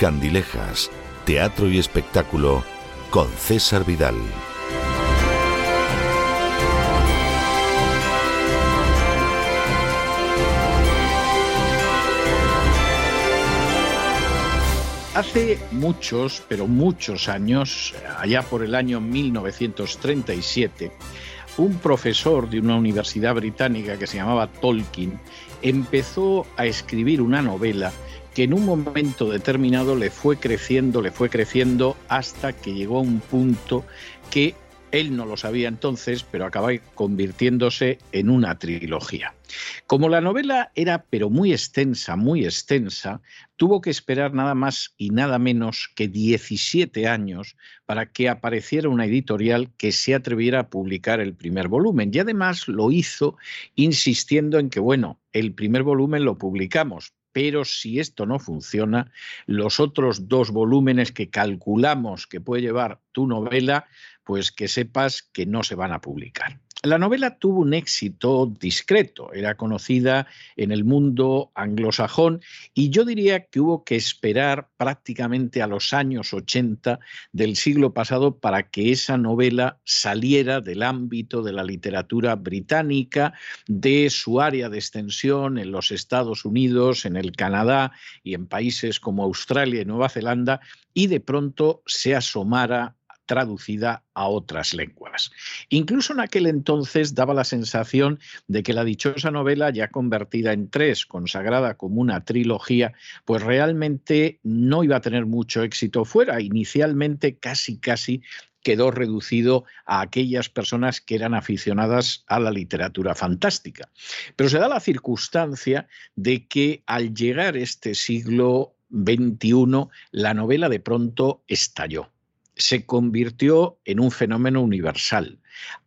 Candilejas, Teatro y Espectáculo con César Vidal. Hace muchos, pero muchos años, allá por el año 1937, un profesor de una universidad británica que se llamaba Tolkien empezó a escribir una novela que en un momento determinado le fue creciendo, le fue creciendo hasta que llegó a un punto que él no lo sabía entonces, pero acaba convirtiéndose en una trilogía. Como la novela era pero muy extensa, muy extensa, tuvo que esperar nada más y nada menos que 17 años para que apareciera una editorial que se atreviera a publicar el primer volumen. Y además lo hizo insistiendo en que, bueno, el primer volumen lo publicamos, pero si esto no funciona, los otros dos volúmenes que calculamos que puede llevar tu novela, pues que sepas que no se van a publicar. La novela tuvo un éxito discreto, era conocida en el mundo anglosajón y yo diría que hubo que esperar prácticamente a los años 80 del siglo pasado para que esa novela saliera del ámbito de la literatura británica, de su área de extensión en los Estados Unidos, en el Canadá y en países como Australia y Nueva Zelanda y de pronto se asomara traducida a otras lenguas. Incluso en aquel entonces daba la sensación de que la dichosa novela, ya convertida en tres, consagrada como una trilogía, pues realmente no iba a tener mucho éxito fuera. Inicialmente casi casi quedó reducido a aquellas personas que eran aficionadas a la literatura fantástica. Pero se da la circunstancia de que al llegar este siglo XXI, la novela de pronto estalló se convirtió en un fenómeno universal.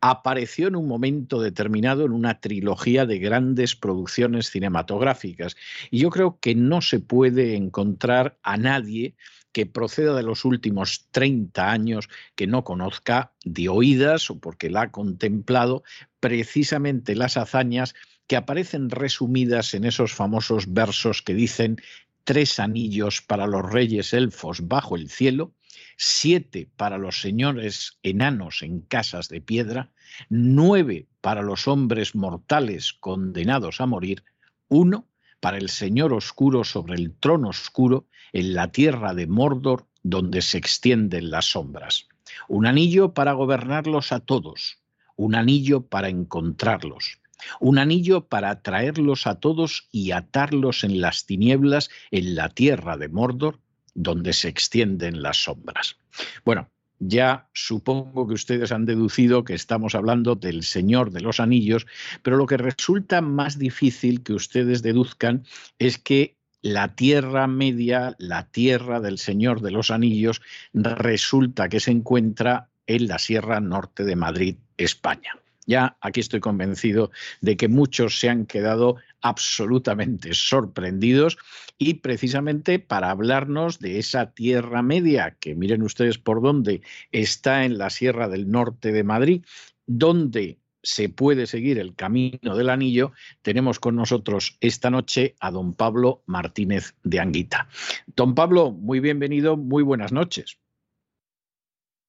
Apareció en un momento determinado en una trilogía de grandes producciones cinematográficas. Y yo creo que no se puede encontrar a nadie que proceda de los últimos 30 años que no conozca de oídas o porque la ha contemplado precisamente las hazañas que aparecen resumidas en esos famosos versos que dicen tres anillos para los reyes elfos bajo el cielo, siete para los señores enanos en casas de piedra, nueve para los hombres mortales condenados a morir, uno para el Señor oscuro sobre el trono oscuro en la tierra de Mordor donde se extienden las sombras. Un anillo para gobernarlos a todos, un anillo para encontrarlos, un anillo para atraerlos a todos y atarlos en las tinieblas en la tierra de Mordor donde se extienden las sombras. Bueno, ya supongo que ustedes han deducido que estamos hablando del Señor de los Anillos, pero lo que resulta más difícil que ustedes deduzcan es que la Tierra Media, la Tierra del Señor de los Anillos, resulta que se encuentra en la Sierra Norte de Madrid, España. Ya aquí estoy convencido de que muchos se han quedado absolutamente sorprendidos y precisamente para hablarnos de esa Tierra Media, que miren ustedes por dónde está en la Sierra del Norte de Madrid, donde se puede seguir el camino del anillo, tenemos con nosotros esta noche a don Pablo Martínez de Anguita. Don Pablo, muy bienvenido, muy buenas noches.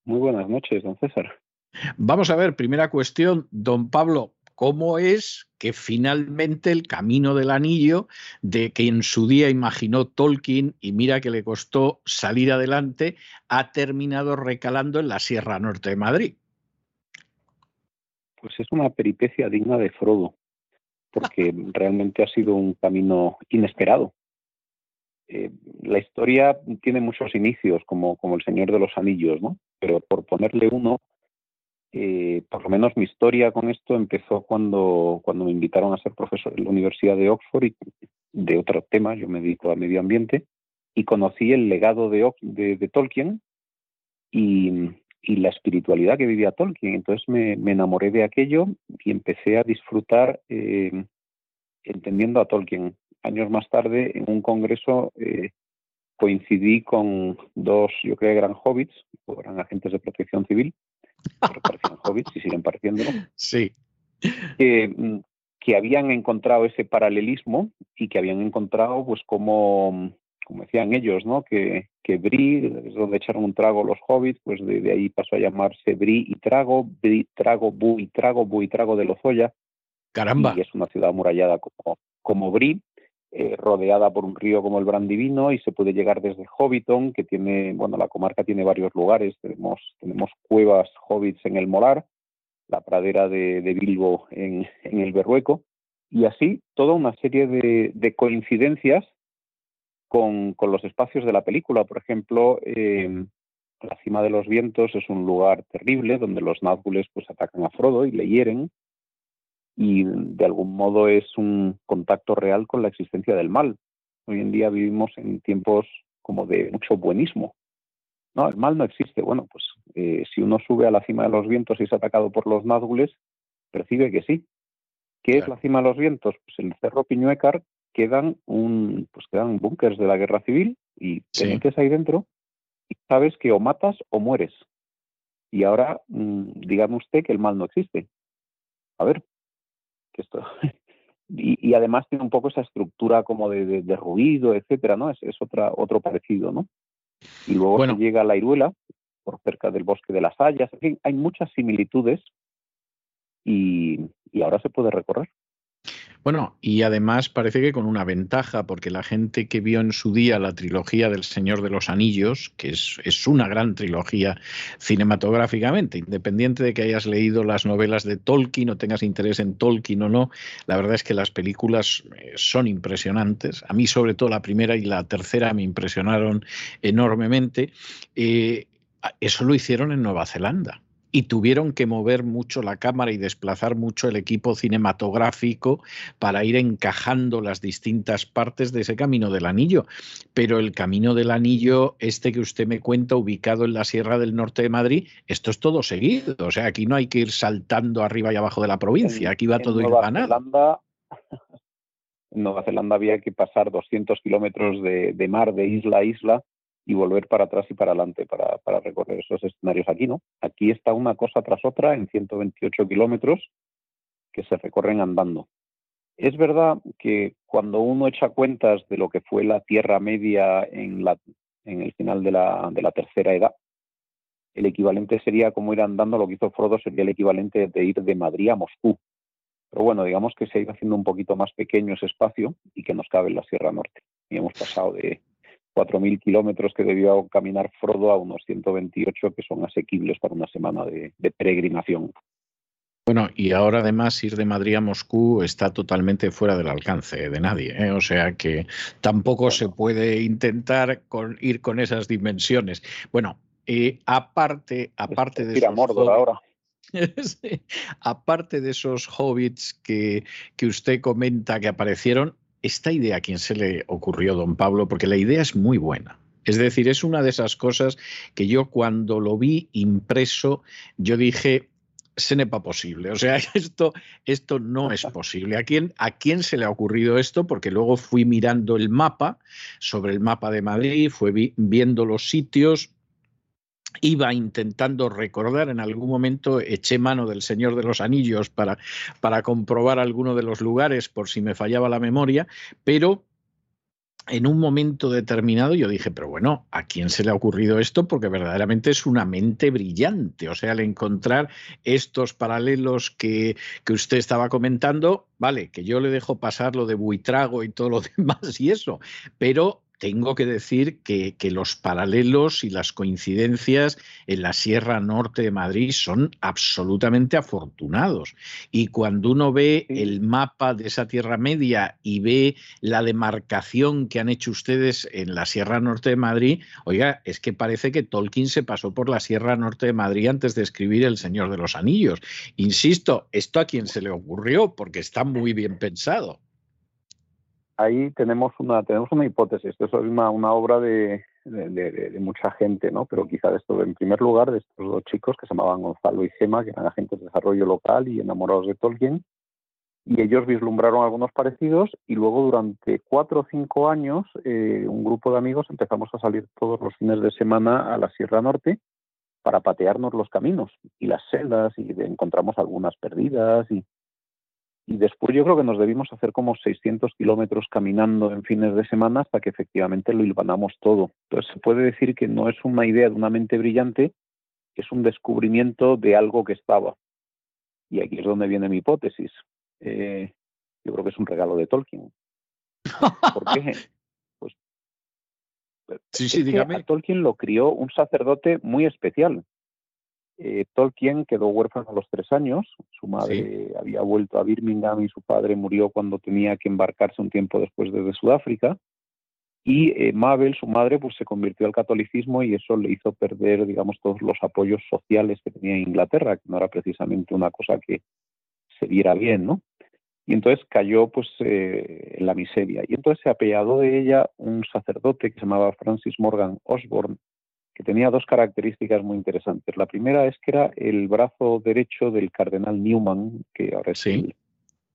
Muy buenas noches, don César. Vamos a ver, primera cuestión, don Pablo, ¿cómo es que finalmente el camino del anillo, de que en su día imaginó Tolkien y mira que le costó salir adelante, ha terminado recalando en la Sierra Norte de Madrid? Pues es una peripecia digna de Frodo, porque realmente ha sido un camino inesperado. Eh, la historia tiene muchos inicios, como, como El Señor de los Anillos, ¿no? Pero por ponerle uno, eh, por lo menos mi historia con esto empezó cuando, cuando me invitaron a ser profesor en la Universidad de Oxford y de otro tema, yo me dedico a medio ambiente, y conocí el legado de, Tolkien y, la espiritualidad que vivía Tolkien. Entonces me, enamoré de aquello y empecé a disfrutar eh, entendiendo a Tolkien. Años más tarde, en un congreso, eh, coincidí con dos, yo creo eran hobbits, o eran agentes de protección civil, parecían hobbits y siguen pareciéndolo. Sí. Que, que, habían encontrado ese paralelismo y que habían encontrado, pues, como, como decían ellos, ¿no? Que, que Bri, es donde echaron un trago los hobbits, pues de, ahí pasó a llamarse Bri y Trago, Bri, Trago, Bu y Trago, Bu y Trago de Lozoya. Caramba. Y es una ciudad amurallada como, como Bri. Eh, rodeada por un río como el Brandivino y se puede llegar desde Hobbiton, que tiene, bueno, la comarca tiene varios lugares, tenemos, tenemos cuevas hobbits en el Molar, la pradera de, Bilbo en, el Berrueco, y así toda una serie de, coincidencias con, los espacios de la película. Por ejemplo, eh, la cima de los vientos es un lugar terrible donde los Nazgules pues atacan a Frodo y le hieren y de algún modo es un contacto real con la existencia del mal. Hoy en día vivimos en tiempos como de mucho buenismo. No, el mal no existe. Bueno, pues eh, si uno sube a la cima de los vientos y es atacado por los Nazgules, percibe que sí. ¿Qué es la cima de los vientos? Pues en el Cerro Piñuecar quedan un, pues quedan búnkers de la guerra civil y te metes ahí dentro y sabes que o matas o mueres. Y ahora, mm, dígame usted que el mal no existe. A ver, esto y, además tiene un poco esa estructura como de, ruido, etcétera, ¿no? Es, otra, otro parecido, ¿no? Y luego bueno. llega a la Iruela, por cerca del bosque de las Hayas, en fin, hay muchas similitudes y, ahora se puede recorrer. Bueno, y además parece que con una ventaja, porque la gente que vio en su día la trilogía del Señor de los Anillos, que es, es, una gran trilogía cinematográficamente, independiente de que hayas leído las novelas de Tolkien o tengas interés en Tolkien o no, la verdad es que las películas eh, son impresionantes. A mí sobre todo la primera y la tercera me impresionaron enormemente. Eh, eso lo hicieron en Nueva Zelanda y tuvieron que mover mucho la cámara y desplazar mucho el equipo cinematográfico para ir encajando las distintas partes de ese camino del anillo. Pero el camino del anillo, este que usted me cuenta, ubicado en la Sierra del Norte de Madrid, esto es todo seguido. O sea, aquí no hay que ir saltando arriba y abajo de la provincia, aquí va todo Nueva Zelanda, en Nueva Zelanda había que pasar 200 kilómetros de, de mar de isla a isla y volver para atrás y para adelante para, para, recorrer esos escenarios aquí, ¿no? Aquí está una cosa tras otra en 128 kilómetros que se recorren andando. Es verdad que cuando uno echa cuentas de lo que fue la Tierra Media en, la, en el final de la, de la tercera edad, el equivalente sería como ir andando, lo que hizo Frodo sería el equivalente de ir de Madrid a Moscú. Pero bueno, digamos que se ha ido haciendo un poquito más pequeño ese espacio y que nos cabe en la Sierra Norte. Y hemos pasado de 4.000 kilómetros que debió caminar Frodo a unos 128 que son asequibles para una semana de, peregrinación. Bueno, y ahora además ir de Madrid a Moscú está totalmente fuera del alcance de nadie, ¿eh? o sea que tampoco se puede intentar ir con esas dimensiones. Bueno, eh, aparte, aparte de esos ahora. aparte de esos hobbits que, que usted comenta que aparecieron, esta idea a quién se le ocurrió, don Pablo, porque la idea es muy buena. Es decir, es una de esas cosas que yo cuando lo vi impreso, yo dije, se nepa posible. O sea, esto, esto no es posible. ¿A quién, ¿A quién se le ha ocurrido esto? Porque luego fui mirando el mapa, sobre el mapa de Madrid, fui viendo los sitios, iba intentando recordar, en algún momento eché mano del Señor de los Anillos para, para comprobar alguno de los lugares por si me fallaba la memoria, pero en un momento determinado yo dije, pero bueno, ¿a quién se le ha ocurrido esto? Porque verdaderamente es una mente brillante. O sea, al encontrar estos paralelos que, que usted estaba comentando, vale, que yo le dejo pasar lo de Buitrago y todo lo demás y eso, pero tengo que decir que, los paralelos y las coincidencias en la Sierra Norte de Madrid son absolutamente afortunados. Y cuando uno ve el mapa de esa Tierra Media y ve la demarcación que han hecho ustedes en la Sierra Norte de Madrid, oiga, es que parece que Tolkien se pasó por la Sierra Norte de Madrid antes de escribir El Señor de los Anillos. Insisto, esto a quien se le ocurrió, porque está muy bien pensado ahí tenemos una, tenemos una hipótesis. Esto es una, obra de, mucha gente, ¿no? Pero quizá esto, en primer lugar, de estos dos chicos que se llamaban Gonzalo y Gema, que eran agentes de desarrollo local y enamorados de Tolkien. Y ellos vislumbraron algunos parecidos y luego durante cuatro o cinco años eh, un grupo de amigos empezamos a salir todos los fines de semana a la Sierra Norte para patearnos los caminos y las celdas y encontramos algunas perdidas y, y después yo creo que nos debimos hacer como 600 kilómetros caminando en fines de semana hasta que efectivamente lo hilvanamos todo. Entonces se puede decir que no es una idea de una mente brillante, es un descubrimiento de algo que estaba. Y aquí es donde viene mi hipótesis. Eh, yo creo que es un regalo de Tolkien. ¿Por qué? Pues, sí, sí, dígame. Tolkien lo crió un sacerdote muy especial. Eh, Tolkien quedó huérfano a los tres años. Su madre había vuelto a Birmingham y su padre murió cuando tenía que embarcarse un tiempo después desde Sudáfrica. Y eh, Mabel, su madre, pues se convirtió al catolicismo y eso le hizo perder, digamos, todos los apoyos sociales que tenía Inglaterra, que no era precisamente una cosa que se viera bien, ¿no? Y entonces cayó pues eh, en la miseria. Y entonces se apeado de ella un sacerdote que se llamaba Francis Morgan Osborne, que tenía dos características muy interesantes. La primera es que era el brazo derecho del cardenal Newman, que ahora es el,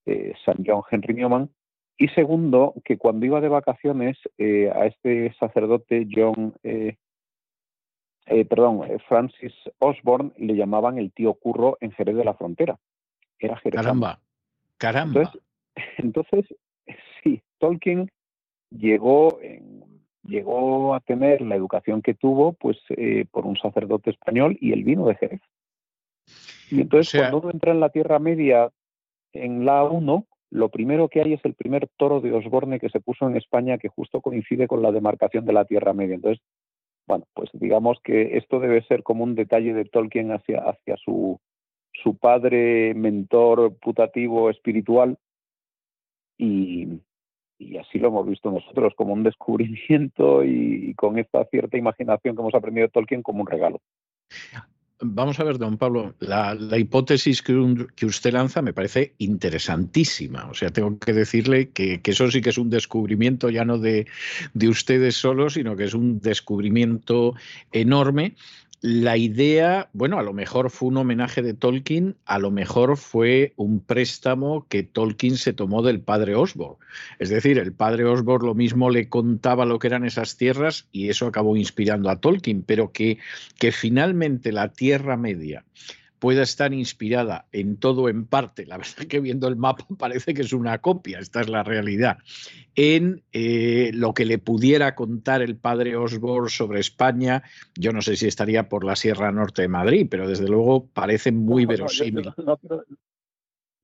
eh, San John Henry Newman, y segundo, que cuando iba de vacaciones eh, a este sacerdote John, eh, perdón, Francis Osborne, le llamaban el tío Curro en Jerez de la Frontera. Era Jerez. Caramba, caramba. Entonces, entonces, sí, Tolkien llegó en llegó a tener la educación que tuvo pues eh, por un sacerdote español y el vino de Jerez. Y entonces cuando uno entra en la Tierra Media en la 1, lo primero que hay es el primer toro de Osborne que se puso en España que justo coincide con la demarcación de la Tierra Media. Entonces, bueno, pues digamos que esto debe ser como un detalle de Tolkien hacia, hacia su, su padre, mentor putativo espiritual, y, y así lo hemos visto nosotros como un descubrimiento y, con esta cierta imaginación que hemos aprendido de Tolkien como un regalo. Vamos a ver, don Pablo, la, hipótesis que, usted lanza me parece interesantísima. O sea, tengo que decirle que, eso sí que es un descubrimiento ya no de, de ustedes solos, sino que es un descubrimiento enorme la idea, bueno, a lo mejor fue un homenaje de Tolkien, a lo mejor fue un préstamo que Tolkien se tomó del padre Osborne. Es decir, el padre Osborne lo mismo le contaba lo que eran esas tierras y eso acabó inspirando a Tolkien, pero que, que finalmente la Tierra Media pueda estar inspirada en todo en parte, la verdad que viendo el mapa parece que es una copia, esta es la realidad, en eh, lo que le pudiera contar el padre Osborne sobre España, yo no sé si estaría por la Sierra Norte de Madrid, pero desde luego parece muy verosímil.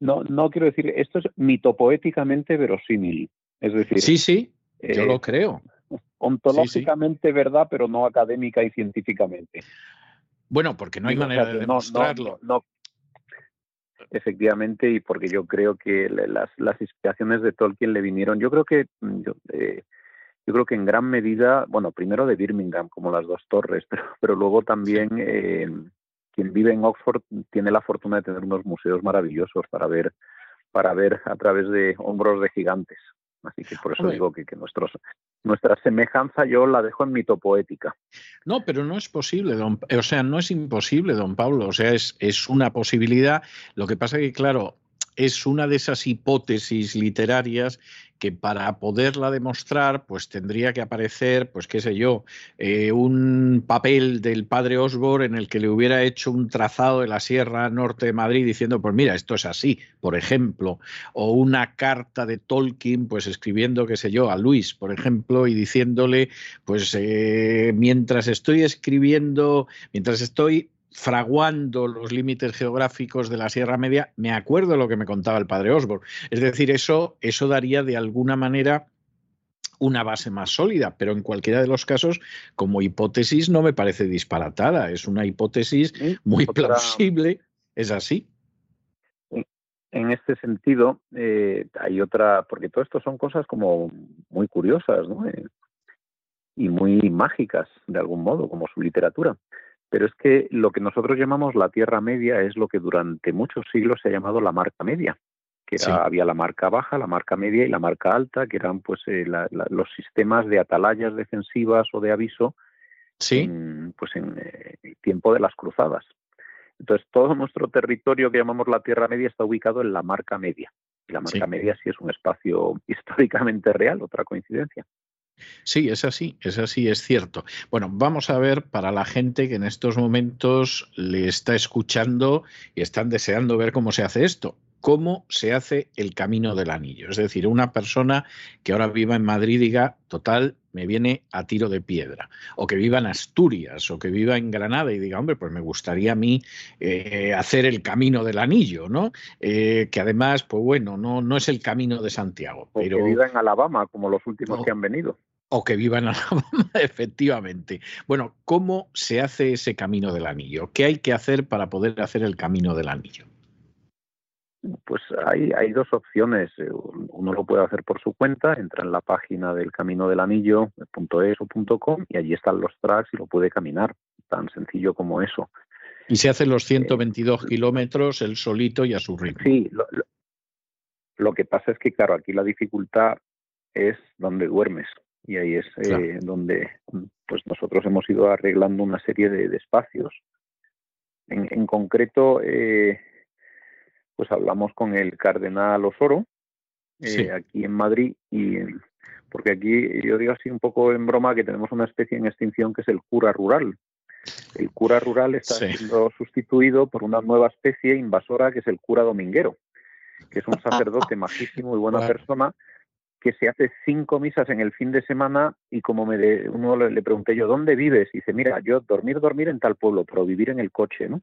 No, no, quiero decir, esto es mitopoéticamente verosímil, es decir... Sí, sí, yo eh, lo creo. Ontológicamente verdad, pero no académica y científicamente. Bueno, porque no hay manera de demostrarlo. No, Efectivamente, y porque yo creo que las, las, inspiraciones de Tolkien le vinieron, yo creo que mm, yo, eh, yo, creo que en gran medida, bueno, primero de Birmingham, como las dos torres, pero, pero luego también eh, quien vive en Oxford tiene la fortuna de tener unos museos maravillosos para ver, para ver a través de hombros de gigantes. Así que por eso digo que, que nuestros, nuestra semejanza yo la dejo en mitopoética. No, pero no es posible, don, o sea, no es imposible, don Pablo, o sea, es, es una posibilidad. Lo que pasa es que, claro, es una de esas hipótesis literarias que para poderla demostrar, pues tendría que aparecer, pues qué sé yo, eh, un papel del padre Osborne en el que le hubiera hecho un trazado de la Sierra Norte de Madrid diciendo, pues mira, esto es así, por ejemplo, o una carta de Tolkien, pues escribiendo, qué sé yo, a Luis, por ejemplo, y diciéndole, pues eh, mientras estoy escribiendo, mientras estoy fraguando los límites geográficos de la Sierra Media, me acuerdo lo que me contaba el padre Osborne. Es decir, eso, eso daría de alguna manera una base más sólida, pero en cualquiera de los casos, como hipótesis, no me parece disparatada. Es una hipótesis muy plausible. Es así. En este sentido, eh, hay otra, porque todo esto son cosas como muy curiosas ¿no? Eh, y muy mágicas, de algún modo, como su literatura. Pero es que lo que nosotros llamamos la Tierra Media es lo que durante muchos siglos se ha llamado la marca media, que había la marca baja, la marca media y la marca alta, que eran pues eh, los sistemas de atalayas defensivas o de aviso en, pues en eh, el tiempo de las cruzadas. Entonces, todo nuestro territorio que llamamos la Tierra Media está ubicado en la marca media. Y la marca media sí es un espacio históricamente real, otra coincidencia. Sí, es así, es así, es cierto. Bueno, vamos a ver para la gente que en estos momentos le está escuchando y están deseando ver cómo se hace esto. ¿Cómo se hace el camino del anillo? Es decir, una persona que ahora viva en Madrid diga, total, me viene a tiro de piedra. O que viva en Asturias o que viva en Granada y diga, hombre, pues me gustaría a mí eh, hacer el camino del anillo, ¿no? Eh, que además, pues bueno, no, no es el camino de Santiago. O pero... que viva en Alabama, como los últimos que han venido. O que viva en Alabama, efectivamente. Bueno, ¿cómo se hace ese camino del anillo? ¿Qué hay que hacer para poder hacer el camino del anillo? Pues hay, hay dos opciones. Eh, uno lo puede hacer por su cuenta, entra en la página del camino del anillo, .es o .com, y allí están los tracks y lo puede caminar. Tan sencillo como eso. Y se hacen los 122 eh, kilómetros el solito y a su ritmo. Sí, lo, que pasa es que, claro, aquí la dificultad es donde duermes. Y ahí es eh, donde pues nosotros hemos ido arreglando una serie de, espacios. En, en concreto, eh, pues hablamos con el cardenal Osoro, eh, aquí en Madrid, y porque aquí yo digo así un poco en broma que tenemos una especie en extinción que es el cura rural. El cura rural está siendo sustituido por una nueva especie invasora que es el cura dominguero, que es un sacerdote majísimo y buena persona que se hace cinco misas en el fin de semana y como me de, uno le, le, pregunté yo, ¿dónde vives? Y dice, mira, yo dormir, dormir en tal pueblo, pero vivir en el coche, ¿no?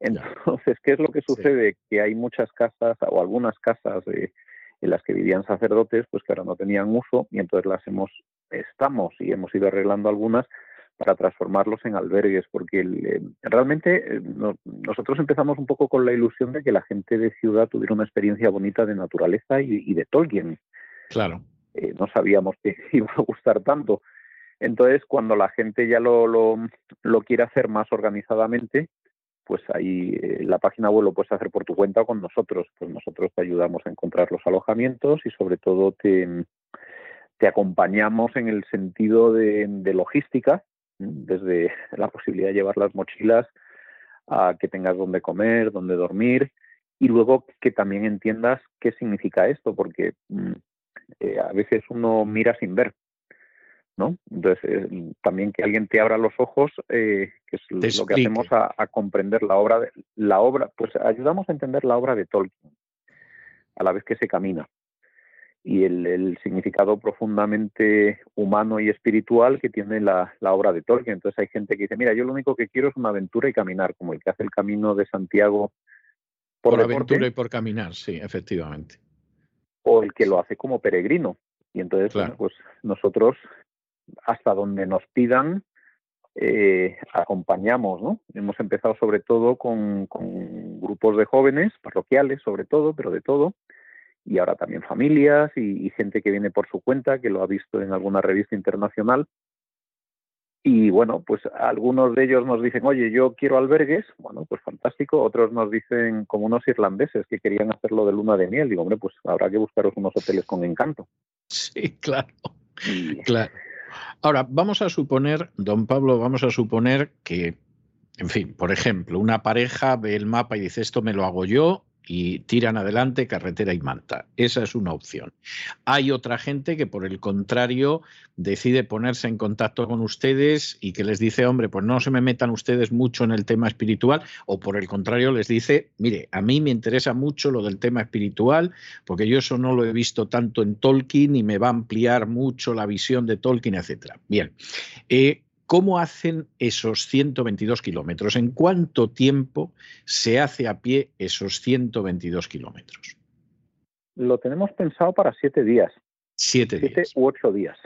Entonces, ¿qué es lo que sucede? Que hay muchas casas o algunas casas en las que vivían sacerdotes, pues que ahora no tenían uso y entonces las hemos, estamos y hemos ido arreglando algunas para transformarlos en albergues, porque eh, realmente eh, nosotros empezamos un poco con la ilusión de que la gente de ciudad tuviera una experiencia bonita de naturaleza y, de Tolkien. Claro. Eh, no sabíamos que iba a gustar tanto. Entonces, cuando la gente ya lo, lo, lo quiere hacer más organizadamente, pues ahí la página web lo puedes hacer por tu cuenta o con nosotros. Pues nosotros te ayudamos a encontrar los alojamientos y sobre todo te, te acompañamos en el sentido de, logística, desde la posibilidad de llevar las mochilas a que tengas donde comer, donde dormir y luego que también entiendas qué significa esto, porque mm, eh, a veces uno mira sin ver, ¿no? Entonces, eh, también que alguien te abra los ojos, eh, que es lo que hacemos a, a, comprender la obra, de, la obra, pues ayudamos a entender la obra de Tolkien a la vez que se camina y el, significado profundamente humano y espiritual que tiene la, obra de Tolkien. Entonces hay gente que dice, mira, yo lo único que quiero es una aventura y caminar, como el que hace el camino de Santiago por, aventura y por caminar, sí, efectivamente. O el que lo hace como peregrino. Y entonces, pues nosotros, hasta donde nos pidan, eh, acompañamos, ¿no? Hemos empezado sobre todo con, con grupos de jóvenes, parroquiales sobre todo, pero de todo, y ahora también familias y, gente que viene por su cuenta, que lo ha visto en alguna revista internacional. Y bueno, pues algunos de ellos nos dicen, oye, yo quiero albergues, bueno, pues fantástico. Otros nos dicen, como unos irlandeses que querían hacerlo de luna de miel, digo, hombre, pues habrá que buscaros unos hoteles con encanto. Sí, claro. Claro. Ahora, vamos a suponer, don Pablo, vamos a suponer que, en fin, por ejemplo, una pareja ve el mapa y dice, esto me lo hago yo, y tiran adelante carretera y manta. Esa es una opción. Hay otra gente que, por el contrario, decide ponerse en contacto con ustedes y que les dice, hombre, pues no se me metan ustedes mucho en el tema espiritual, o por el contrario les dice, mire, a mí me interesa mucho lo del tema espiritual, porque yo eso no lo he visto tanto en Tolkien y me va a ampliar mucho la visión de Tolkien, etcétera. Bien. Eh, ¿Cómo hacen esos 122 kilómetros? ¿En cuánto tiempo se hace a pie esos 122 kilómetros? Lo tenemos pensado para siete días. Siete, siete u ocho días.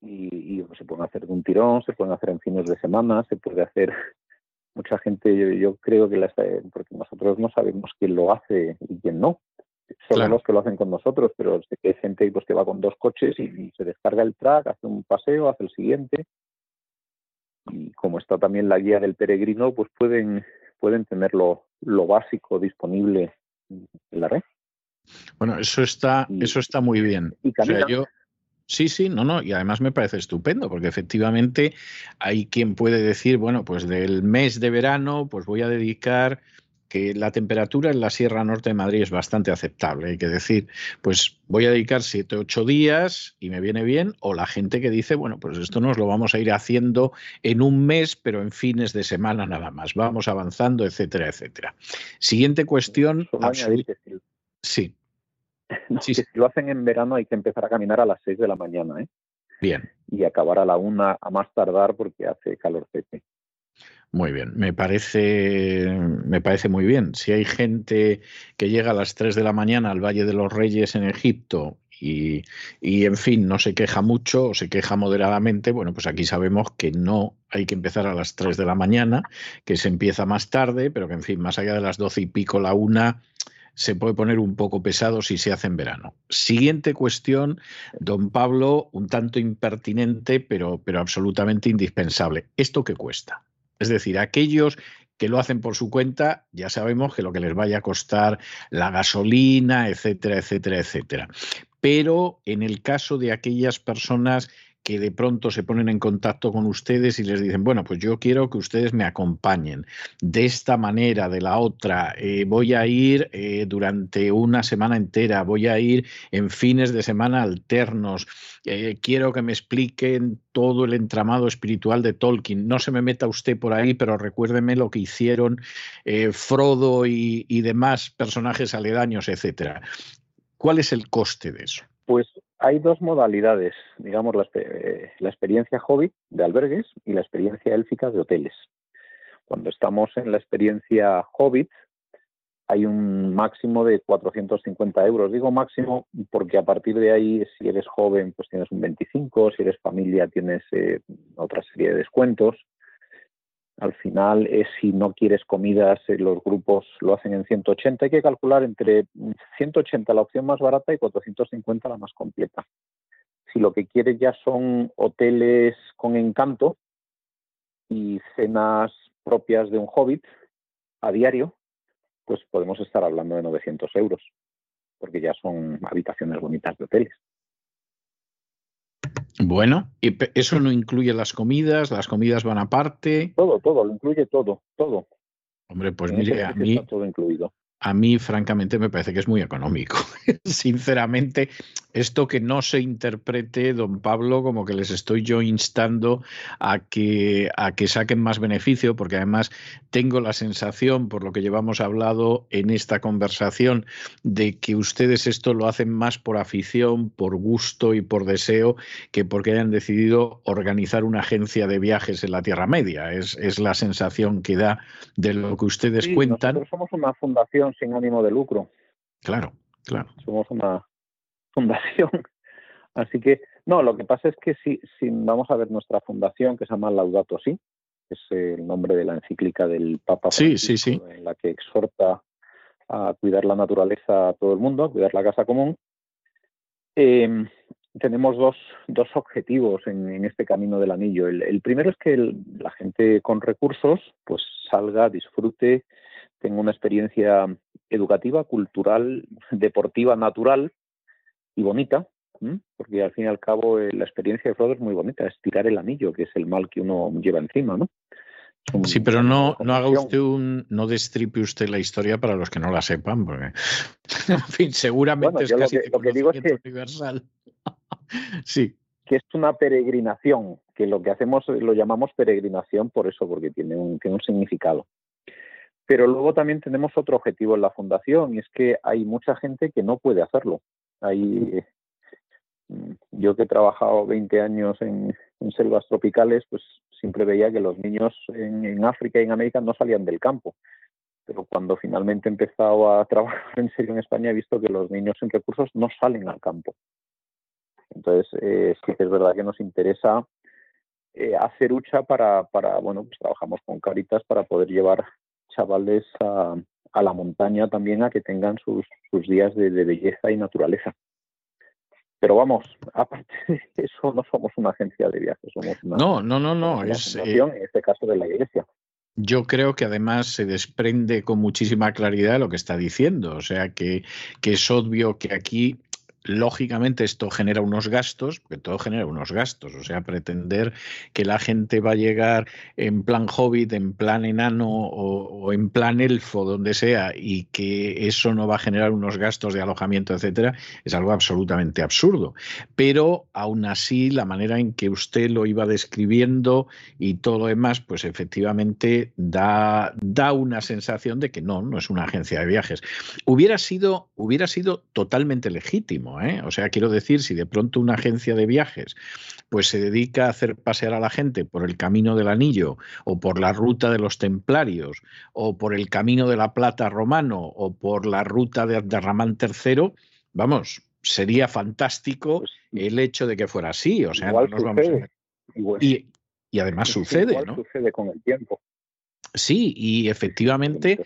Y, se pueden hacer de un tirón, se pueden hacer en fines de semana, se puede hacer. Mucha gente, yo, yo creo que la, porque nosotros no sabemos quién lo hace y quién no son los que lo hacen con nosotros, pero sé que hay gente pues, que va con dos coches y, se descarga el track, hace un paseo, hace el siguiente. Y como está también la guía del peregrino, pues pueden, pueden tener lo, básico disponible en la red. Bueno, eso está, eso está muy bien. yo, Sí, sí, no, no, y además me parece estupendo, porque efectivamente hay quien puede decir, bueno, pues del mes de verano, pues voy a dedicar que la temperatura en la Sierra Norte de Madrid es bastante aceptable, hay que decir, pues voy a dedicar siete, ocho días y me viene bien, o la gente que dice, bueno, pues esto nos lo vamos a ir haciendo en un mes, pero en fines de semana nada más, vamos avanzando, etcétera, etcétera. Siguiente cuestión. Sí. Si lo hacen en verano hay que empezar a caminar a las seis de la mañana, ¿eh? Bien. Y acabar a la una a más tardar porque hace calor muy bien, me parece, me parece muy bien. Si hay gente que llega a las 3 de la mañana al Valle de los Reyes en Egipto y, y, en fin, no se queja mucho o se queja moderadamente, bueno, pues aquí sabemos que no hay que empezar a las 3 de la mañana, que se empieza más tarde, pero que en fin, más allá de las 12 y pico, la una se puede poner un poco pesado si se hace en verano. Siguiente cuestión, don Pablo, un tanto impertinente, pero, pero absolutamente indispensable. ¿Esto qué cuesta? Es decir, aquellos que lo hacen por su cuenta, ya sabemos que lo que les vaya a costar la gasolina, etcétera, etcétera, etcétera. Pero en el caso de aquellas personas que de pronto se ponen en contacto con ustedes y les dicen, bueno, pues yo quiero que ustedes me acompañen de esta manera, de la otra, eh, voy a ir eh, durante una semana entera, voy a ir en fines de semana alternos, eh, quiero que me expliquen todo el entramado espiritual de Tolkien. No se me meta usted por ahí, pero recuérdeme lo que hicieron Frodo y, demás personajes aledaños, etcétera. ¿Cuál es el coste de eso? Pues hay dos modalidades, digamos, la, experiencia hobbit de albergues y la experiencia élfica de hoteles. Cuando estamos en la experiencia Hobbit, hay un máximo de 450 euros. Digo máximo porque a partir de ahí, si eres joven, pues tienes un 25, si eres familia, tienes eh, otra serie de descuentos. Al final, es si no quieres comidas, eh, los grupos lo hacen en 180. Hay que calcular entre 180 la opción más barata y 450 la más completa. Si lo que quieres ya son hoteles con encanto y cenas propias de un hobbit a diario, pues podemos estar hablando de 900 euros, porque ya son habitaciones bonitas de hoteles. Bueno, ¿y eso no incluye las comidas? ¿Las comidas van aparte? Todo, todo, lo incluye todo, todo. Hombre, pues mire, a mí, todo incluido a mí francamente me parece que es muy económico. Sinceramente, esto que no se interprete, don Pablo, como que les estoy yo instando a que, a que saquen más beneficio, porque además tengo la sensación, por lo que llevamos hablado en esta conversación, de que ustedes esto lo hacen más por afición, por gusto y por deseo, que porque hayan decidido organizar una agencia de viajes en la Tierra Media. Es, es la sensación que da de lo que ustedes cuentan. Nosotros somos una fundación sin ánimo de lucro. Claro, claro. Somos una fundación. Así que, no, lo que pasa es que si, si vamos a ver nuestra fundación, que se llama Laudato Si, es el nombre de la encíclica del Papa sí, sí, sí. en la que exhorta a cuidar la naturaleza a todo el mundo, a cuidar la casa común. Em, tenemos dos, dos objetivos en, este camino del anillo. El, primero es que la gente con recursos pues salga, disfrute tengo una experiencia educativa, cultural, deportiva, natural y bonita, porque al fin y al cabo eh, la experiencia de Frodo es muy bonita, es tirar el anillo, que es el mal que uno lleva encima, ¿no? sí, pero no, no haga usted un, no destripe usted la historia para los que no la sepan, porque en fin, seguramente es casi lo que, digo es que, universal. sí. Que es una peregrinación, que lo que hacemos lo llamamos peregrinación por eso, porque tiene un, tiene un significado. Pero luego también tenemos otro objetivo en la fundación y es que hay mucha gente que no puede hacerlo. Hay, yo que he trabajado 20 años en, selvas tropicales, pues siempre veía que los niños en, África y en América no salían del campo. Pero cuando finalmente he empezado a trabajar en serio en España he visto que los niños sin recursos no salen al campo. Entonces, eh, sí que es verdad que nos interesa eh, hacer hucha para, bueno, pues trabajamos con Caritas para poder llevar chavales a, la montaña también a que tengan sus, días de, belleza y naturaleza. Pero vamos, aparte de eso, no somos una agencia de viajes, somos una. No, no, no, no. Es, eh, en este caso de la iglesia. Yo creo que además se desprende con muchísima claridad lo que está diciendo. O sea, que, que es obvio que aquí lógicamente esto genera unos gastos, porque todo genera unos gastos, o sea, pretender que la gente va a llegar en plan hobbit, en plan enano o, en plan elfo, donde sea, y que eso no va a generar unos gastos de alojamiento, etcétera, es algo absolutamente absurdo. Pero aún así, la manera en que usted lo iba describiendo y todo lo demás, pues efectivamente da, da una sensación de que no, no es una agencia de viajes. Hubiera sido, hubiera sido totalmente legítimo ¿eh? O sea, quiero decir, si de pronto una agencia de viajes pues se dedica a hacer pasear a la gente por el camino del anillo o por la ruta de los templarios o por el camino de la plata romano o por la ruta de Ramán III, vamos, sería fantástico pues el hecho de que fuera así. O sea, y, además sucede, ¿no? Sucede con el tiempo. Sí, y efectivamente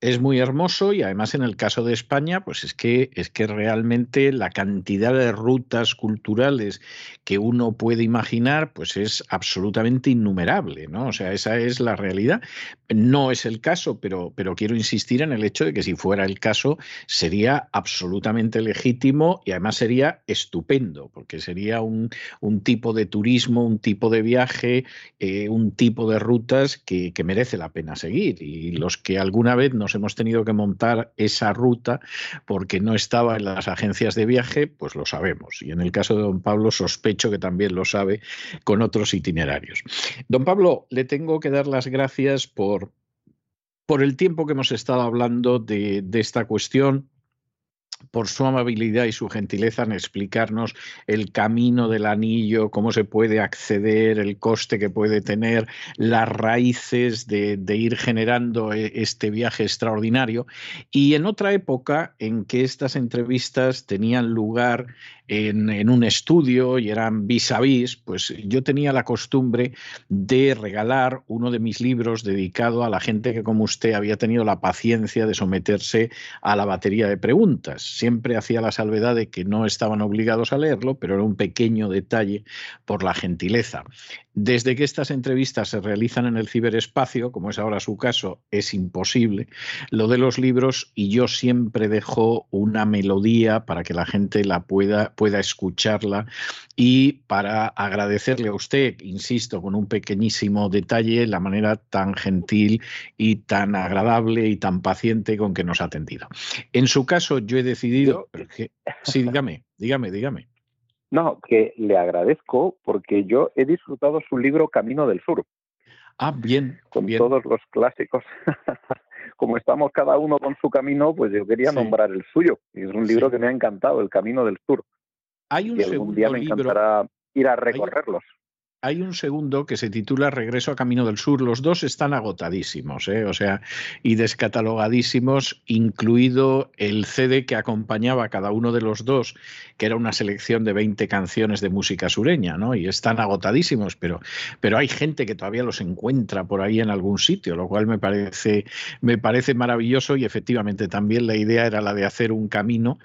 es muy hermoso y además en el caso de España, pues es que es que realmente la cantidad de rutas culturales que uno puede imaginar, pues es absolutamente innumerable, ¿no? O sea, esa es la realidad. No es el caso, pero, pero quiero insistir en el hecho de que si fuera el caso, sería absolutamente legítimo y además sería estupendo, porque sería un, un tipo de turismo, un tipo de viaje, eh, un tipo de rutas que, que merece la pena seguir. Y los que alguna vez no nos hemos tenido que montar esa ruta porque no estaba en las agencias de viaje, pues lo sabemos. Y en el caso de don Pablo sospecho que también lo sabe con otros itinerarios. Don Pablo, le tengo que dar las gracias por, por el tiempo que hemos estado hablando de, esta cuestión por su amabilidad y su gentileza en explicarnos el camino del anillo, cómo se puede acceder, el coste que puede tener, las raíces de, ir generando eh, este viaje extraordinario. Y en otra época en que estas entrevistas tenían lugar en, un estudio y eran vis a vis, pues yo tenía la costumbre de regalar uno de mis libros dedicado a la gente que como usted había tenido la paciencia de someterse a la batería de preguntas. Siempre hacía la salvedad de que no estaban obligados a leerlo, pero era un pequeño detalle por la gentileza. Desde que estas entrevistas se realizan en el ciberespacio, como es ahora su caso, es imposible. Lo de los libros y yo siempre dejo una melodía para que la gente la pueda, pueda escucharla y para agradecerle a usted, insisto, con un pequeñísimo detalle, la manera tan gentil y tan agradable y tan paciente con que nos ha atendido. En su caso, yo he decidido... sí, dígame, dígame, dígame. No, que le agradezco porque yo he disfrutado su libro Camino del Sur. Ah, bien. Con todos los clásicos. Como estamos cada uno con su camino, pues yo quería nombrar el suyo. es un libro que me ha encantado, El Camino del Sur. Hay un y algún día me encantará ir a recorrerlos hay un segundo que se titula Regreso a Camino del Sur. Los dos están agotadísimos, ¿eh? o sea, y descatalogadísimos, incluido el CD que acompañaba a cada uno de los dos, que era una selección de 20 canciones de música sureña, ¿no? Y están agotadísimos, pero, pero hay gente que todavía los encuentra por ahí en algún sitio, lo cual me parece, me parece maravilloso y efectivamente también la idea era la de hacer un camino.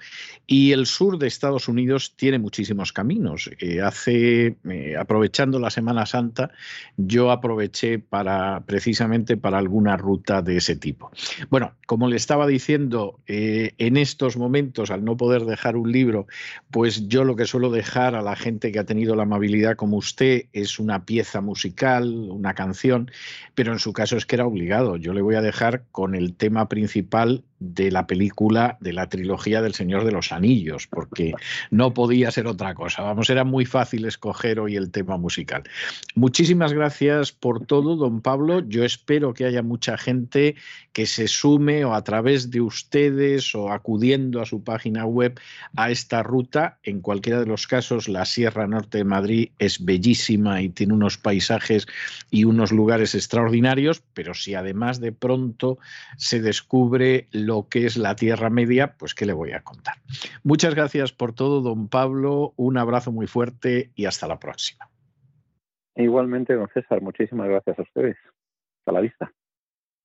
Y el sur de Estados Unidos tiene muchísimos caminos. Eh, hace, eh, aprovechando la Semana Santa, yo aproveché para precisamente para alguna ruta de ese tipo. Bueno, como le estaba diciendo, eh, en estos momentos, al no poder dejar un libro, pues yo lo que suelo dejar a la gente que ha tenido la amabilidad como usted es una pieza musical, una canción, pero en su caso es que era obligado. Yo le voy a dejar con el tema principal de la película de la trilogía del Señor de los Anillos, porque no podía ser otra cosa. Vamos, era muy fácil escoger hoy el tema musical. Muchísimas gracias por todo, don Pablo. Yo espero que haya mucha gente que se sume o a través de ustedes o acudiendo a su página web a esta ruta. En cualquiera de los casos, la Sierra Norte de Madrid es bellísima y tiene unos paisajes y unos lugares extraordinarios, pero si además de pronto se descubre lo que es la Tierra Media, pues qué le voy a contar. Muchas gracias por todo, don Pablo. Un abrazo muy fuerte y hasta la próxima. Igualmente, don César, muchísimas gracias a ustedes. Hasta la vista.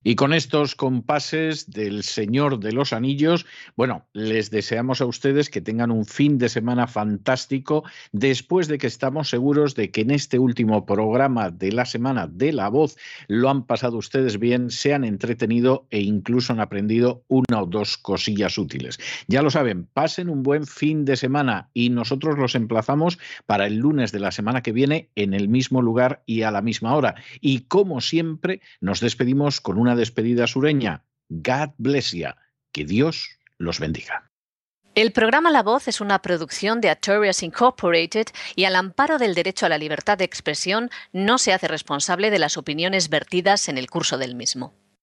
Y con estos compases del Señor de los Anillos, bueno, les deseamos a ustedes que tengan un fin de semana fantástico, después de que estamos seguros de que en este último programa de la semana de la voz lo han pasado ustedes bien, se han entretenido e incluso han aprendido una o dos cosillas útiles. Ya lo saben, pasen un buen fin de semana y nosotros los emplazamos para el lunes de la semana que viene en el mismo lugar y a la misma hora. Y como siempre, nos despedimos con una despedida sureña. God bless you. Que Dios los bendiga. El programa La Voz es una producción de Artorias Incorporated y al amparo del derecho a la libertad de expresión no se hace responsable de las opiniones vertidas en el curso del mismo.